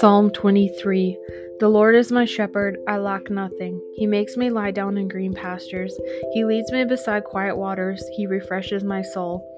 Psalm 23 The Lord is my shepherd, I lack nothing. He makes me lie down in green pastures. He leads me beside quiet waters. He refreshes my soul.